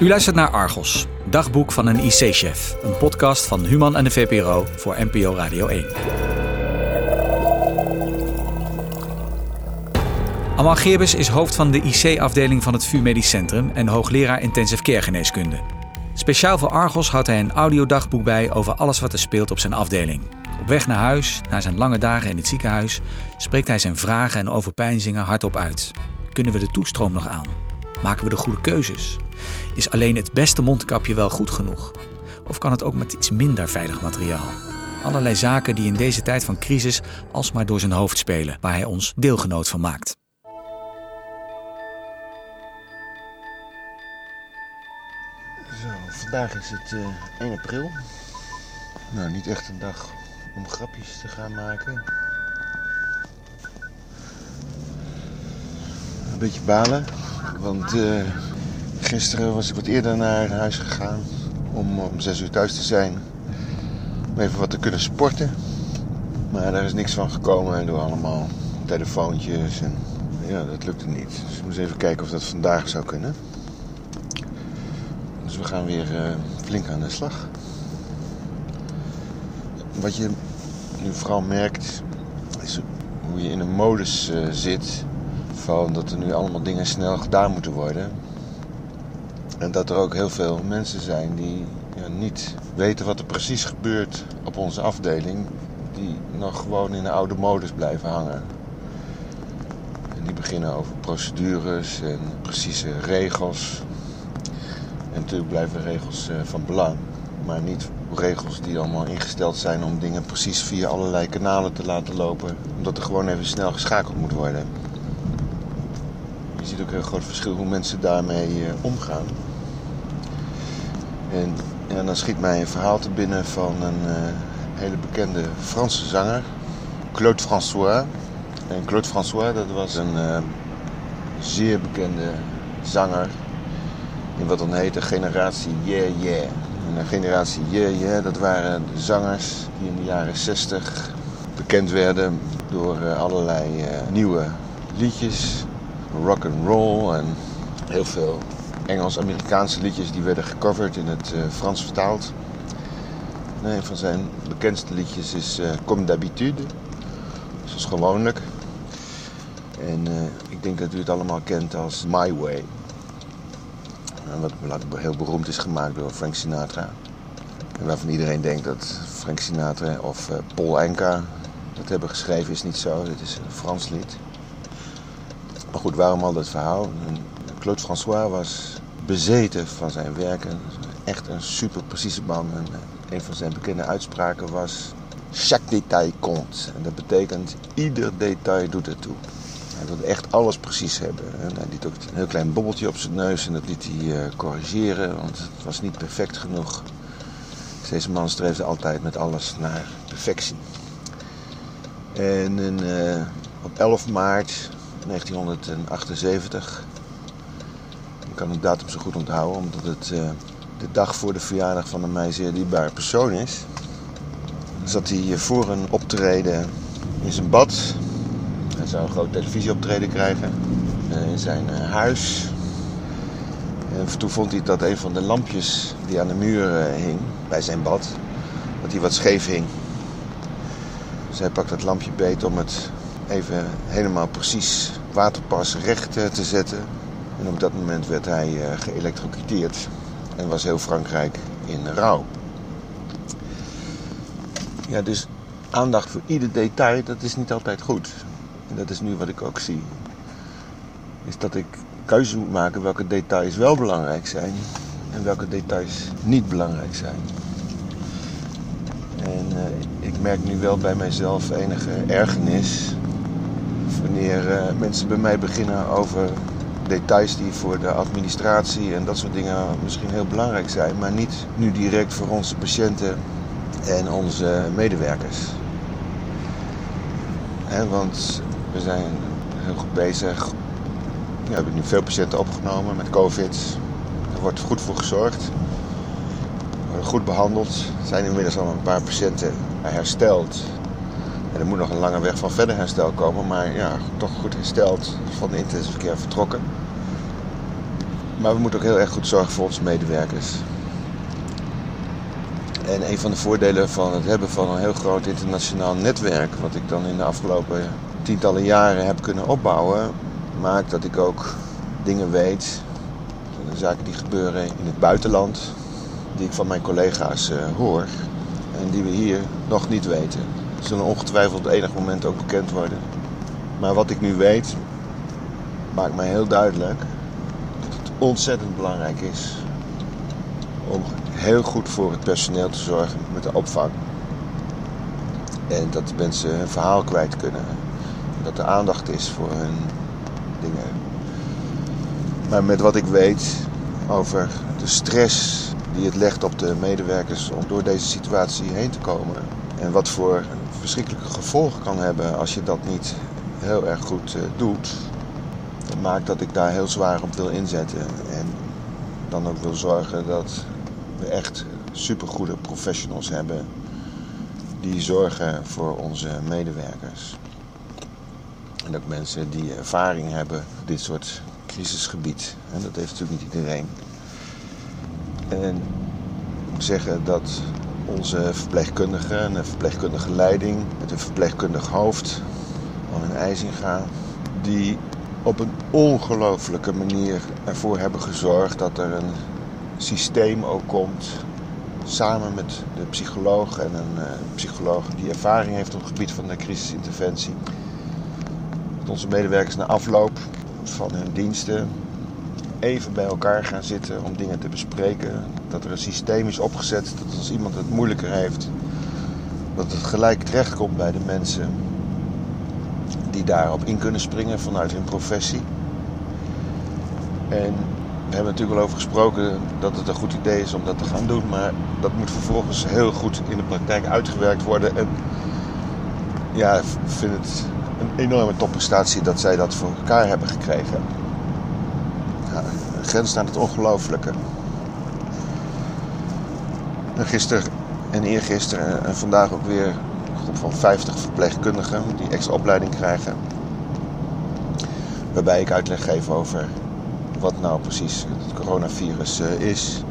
U luistert naar Argos, dagboek van een IC-chef. Een podcast van Human en de VPRO voor NPO Radio 1. Amal Geerbes is hoofd van de IC-afdeling van het VU Medisch Centrum en hoogleraar intensive care geneeskunde. Speciaal voor Argos houdt hij een audiodagboek bij over alles wat er speelt op zijn afdeling. Op weg naar huis, na zijn lange dagen in het ziekenhuis, spreekt hij zijn vragen en overpeinzingen hardop uit. Kunnen we de toestroom nog aan? Maken we de goede keuzes? Is alleen het beste mondkapje wel goed genoeg? Of kan het ook met iets minder veilig materiaal? Allerlei zaken die in deze tijd van crisis alsmaar door zijn hoofd spelen, waar hij ons deelgenoot van maakt. Zo, vandaag is het eh 1 april. Nou, niet echt een dag om grapjes te gaan maken. Een beetje balen, want eh, gisteren was ik wat eerder naar huis gegaan om om 6 uur thuis te zijn. Om even wat te kunnen sporten. Maar daar is niks van gekomen door allemaal telefoontjes en ja, dat lukte niet. Dus ik moest even kijken of dat vandaag zou kunnen. Dus we gaan weer eh, flink aan de slag. Wat je nu vooral merkt, is hoe je in een modus eh, zit dat er nu allemaal dingen snel gedaan moeten worden. En dat er ook heel veel mensen zijn die ja, niet weten wat er precies gebeurt op onze afdeling, die nog gewoon in de oude modus blijven hangen. En die beginnen over procedures en precieze regels. En natuurlijk blijven regels eh, van belang. Maar niet regels die allemaal ingesteld zijn om dingen precies via allerlei kanalen te laten lopen. Omdat er gewoon even snel geschakeld moet worden. Ziet ook een groot verschil hoe mensen daarmee eh, omgaan. En dan schiet mij een verhaal te binnen van een eh, hele bekende Franse zanger. Claude François. En Claude François, dat was een eh, zeer bekende zanger in wat dan heette generatie Yeah Yeah. En de generatie Yeah Yeah, dat waren zangers die in de jaren 60 bekend werden door allerlei nieuwe liedjes, rock and roll en heel veel Engels-Amerikaanse liedjes die werden gecoverd in het eh, Frans vertaald. En een van zijn bekendste liedjes is eh, Comme d'habitude, zoals gewoonlijk. En eh, ik denk dat u het allemaal kent als My Way. En wat heel beroemd is gemaakt door Frank Sinatra. En waarvan iedereen denkt dat Frank Sinatra of Paul Anka dat hebben geschreven, is niet zo. Dit is een Frans lied. Maar goed, waarom al dat verhaal? Claude François was bezeten van zijn werken. Echt een super precieze man. En eh, een van zijn bekende uitspraken was... Chaque détail compte. En dat betekent, ieder detail doet ertoe. Hij wilde echt alles precies hebben. En hij liet ook een heel klein bobbeltje op zijn neus en dat liet hij eh, corrigeren, want het was niet perfect genoeg. Deze man streefde altijd met alles naar perfectie. En eh, op 11 maart 1978, ik kan de datum zo goed onthouden omdat het eh, de dag voor de verjaardag van een mij zeer dierbare persoon is, zat hij voor een optreden in zijn bad hij zou een groot televisieoptreden krijgen eh, in zijn eh, huis. En toen vond hij dat een van de lampjes die aan de muur eh, hing bij zijn bad, dat die wat scheef hing. Dus hij pakt dat lampje beet om het even helemaal precies waterpas recht eh, te zetten. En op dat moment werd hij eh, geëlectrocuteerd en was heel Frankrijk in rouw. Ja, dus aandacht voor ieder detail, dat is niet altijd goed. En dat is nu wat ik ook zie. Is dat ik keuzes moet maken welke details wel belangrijk zijn en welke details niet belangrijk zijn. En eh, ik merk nu wel bij mijzelf enige ergernis wanneer eh, mensen bij mij beginnen over details die voor de administratie en dat soort dingen misschien heel belangrijk zijn, maar niet nu direct voor onze patiënten en onze medewerkers. Want we zijn heel goed bezig. We hebben nu veel patiënten opgenomen met COVID. Er wordt goed voor gezorgd. Worden goed behandeld. Er zijn inmiddels al een paar patiënten hersteld. Er moet nog een lange weg van verder herstel komen. Maar ja, toch goed hersteld van de intensive care vertrokken. Maar we moeten ook heel erg goed zorgen voor onze medewerkers. En een van de voordelen van het hebben van een heel groot internationaal netwerk, wat ik dan in de afgelopen tientallen jaren heb kunnen opbouwen, maakt dat ik ook dingen weet, zaken die gebeuren in het buitenland, die ik van mijn collega's uh, hoor en die we hier nog niet weten. Zullen ongetwijfeld op enig moment ook bekend worden. Maar wat ik nu weet, maakt mij heel duidelijk dat het ontzettend belangrijk is om heel goed voor het personeel te zorgen met de opvang. En dat mensen hun verhaal kwijt kunnen. Dat er aandacht is voor hun dingen. Maar met wat ik weet over de stress die het legt op de medewerkers om door deze situatie heen te komen. En wat voor verschrikkelijke gevolgen kan hebben als je dat niet heel erg goed uh, doet. Dat maakt dat ik daar heel zwaar op wil inzetten. En dan ook wil zorgen dat we echt supergoede professionals hebben die zorgen voor onze medewerkers. En ook mensen die ervaring hebben op dit soort crisisgebied. En dat heeft natuurlijk niet iedereen. En zeggen dat onze verpleegkundigen en de verpleegkundige leiding met een verpleegkundig hoofd, in IJzinga, die op een ongelofelijke manier ervoor hebben gezorgd dat er een systeem ook komt. Samen met de psycholoog en een uh, psycholoog die ervaring heeft op het gebied van de crisisinterventie. Dat onze medewerkers na afloop van hun diensten even bij elkaar gaan zitten om dingen te bespreken. Dat er een systeem is opgezet dat als iemand het moeilijker heeft, dat het gelijk terechtkomt bij de mensen die daarop in kunnen springen vanuit hun professie. En we hebben natuurlijk wel over gesproken dat het een goed idee is om dat te gaan doen, maar dat moet vervolgens heel goed in de praktijk uitgewerkt worden. En ja, ik vind het een enorme topprestatie dat zij dat voor elkaar hebben gekregen. Ja, grens aan het ongelooflijke. En gisteren en eergisteren en vandaag ook weer een groep van 50 verpleegkundigen die extra opleiding krijgen. Waarbij ik uitleg geef over wat nou precies het coronavirus eh, is.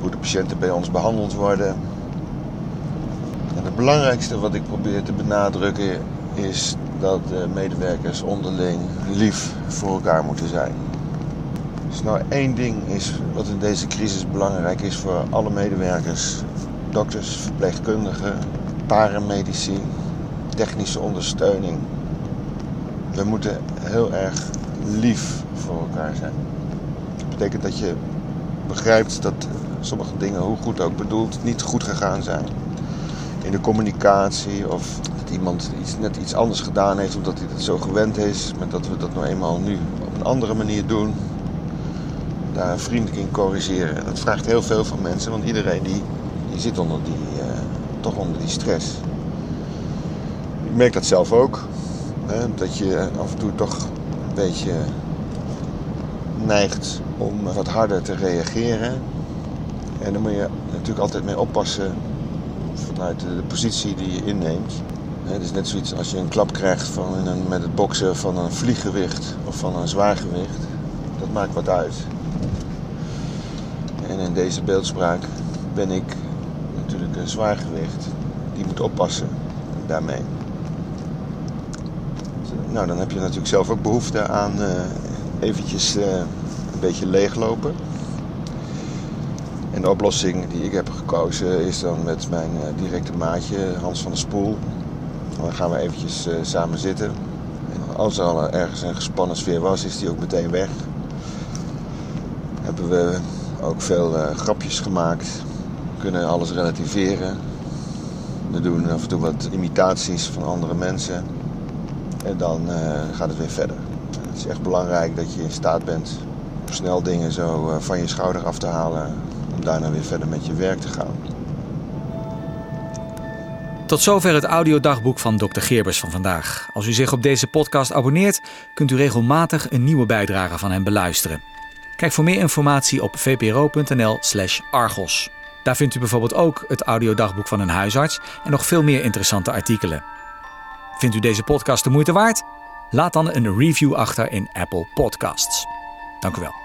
Hoe de patiënten bij ons behandeld worden. En het belangrijkste wat ik probeer te benadrukken is dat de medewerkers onderling lief voor elkaar moeten zijn. Dus nou één ding is wat in deze crisis belangrijk is voor alle medewerkers. Dokters, verpleegkundigen, paramedici, technische ondersteuning. We moeten heel erg lief voor elkaar zijn. Dat betekent dat je begrijpt dat sommige dingen, hoe goed ook bedoeld, niet goed gegaan zijn. In de communicatie of dat iemand iets, net iets anders gedaan heeft omdat hij het zo gewend is, maar dat we dat nou eenmaal nu op een andere manier doen. Daar vriendelijk in corrigeren. Dat vraagt heel veel van mensen, want iedereen die, die zit onder die, uh, toch onder die stress. Ik merk dat zelf ook. Hè, dat je af en toe toch een beetje neigt om wat harder te reageren. En daar moet je natuurlijk altijd mee oppassen vanuit de positie die je inneemt. Het is net zoiets als je een klap krijgt van een, met het boksen van een vlieggewicht of van een zwaargewicht. Dat maakt wat uit. In deze beeldspraak ben ik natuurlijk een zwaargewicht. Die moet oppassen daarmee. Nou, dan heb je natuurlijk zelf ook behoefte aan uh, eventjes uh, een beetje leeglopen. En de oplossing die ik heb gekozen is dan met mijn directe maatje Hans van der Spoel. Dan gaan we eventjes samen zitten. En als er al ergens een gespannen sfeer was, is die ook meteen weg. Hebben we ook veel grapjes gemaakt. We kunnen alles relativeren. We doen af en toe wat imitaties van andere mensen. En dan uh, gaat het weer verder. Het is echt belangrijk dat je in staat bent om snel dingen zo uh, van je schouder af te halen. Om daarna weer verder met je werk te gaan. Tot zover het audiodagboek van Dr. Geerbers van vandaag. Als u zich op deze podcast abonneert, kunt u regelmatig een nieuwe bijdrage van hem beluisteren. Kijk voor meer informatie op vpro.nl/slash argos. Daar vindt u bijvoorbeeld ook het audiodagboek van een huisarts en nog veel meer interessante artikelen. Vindt u deze podcast de moeite waard? Laat dan een review achter in Apple Podcasts. Dank u wel.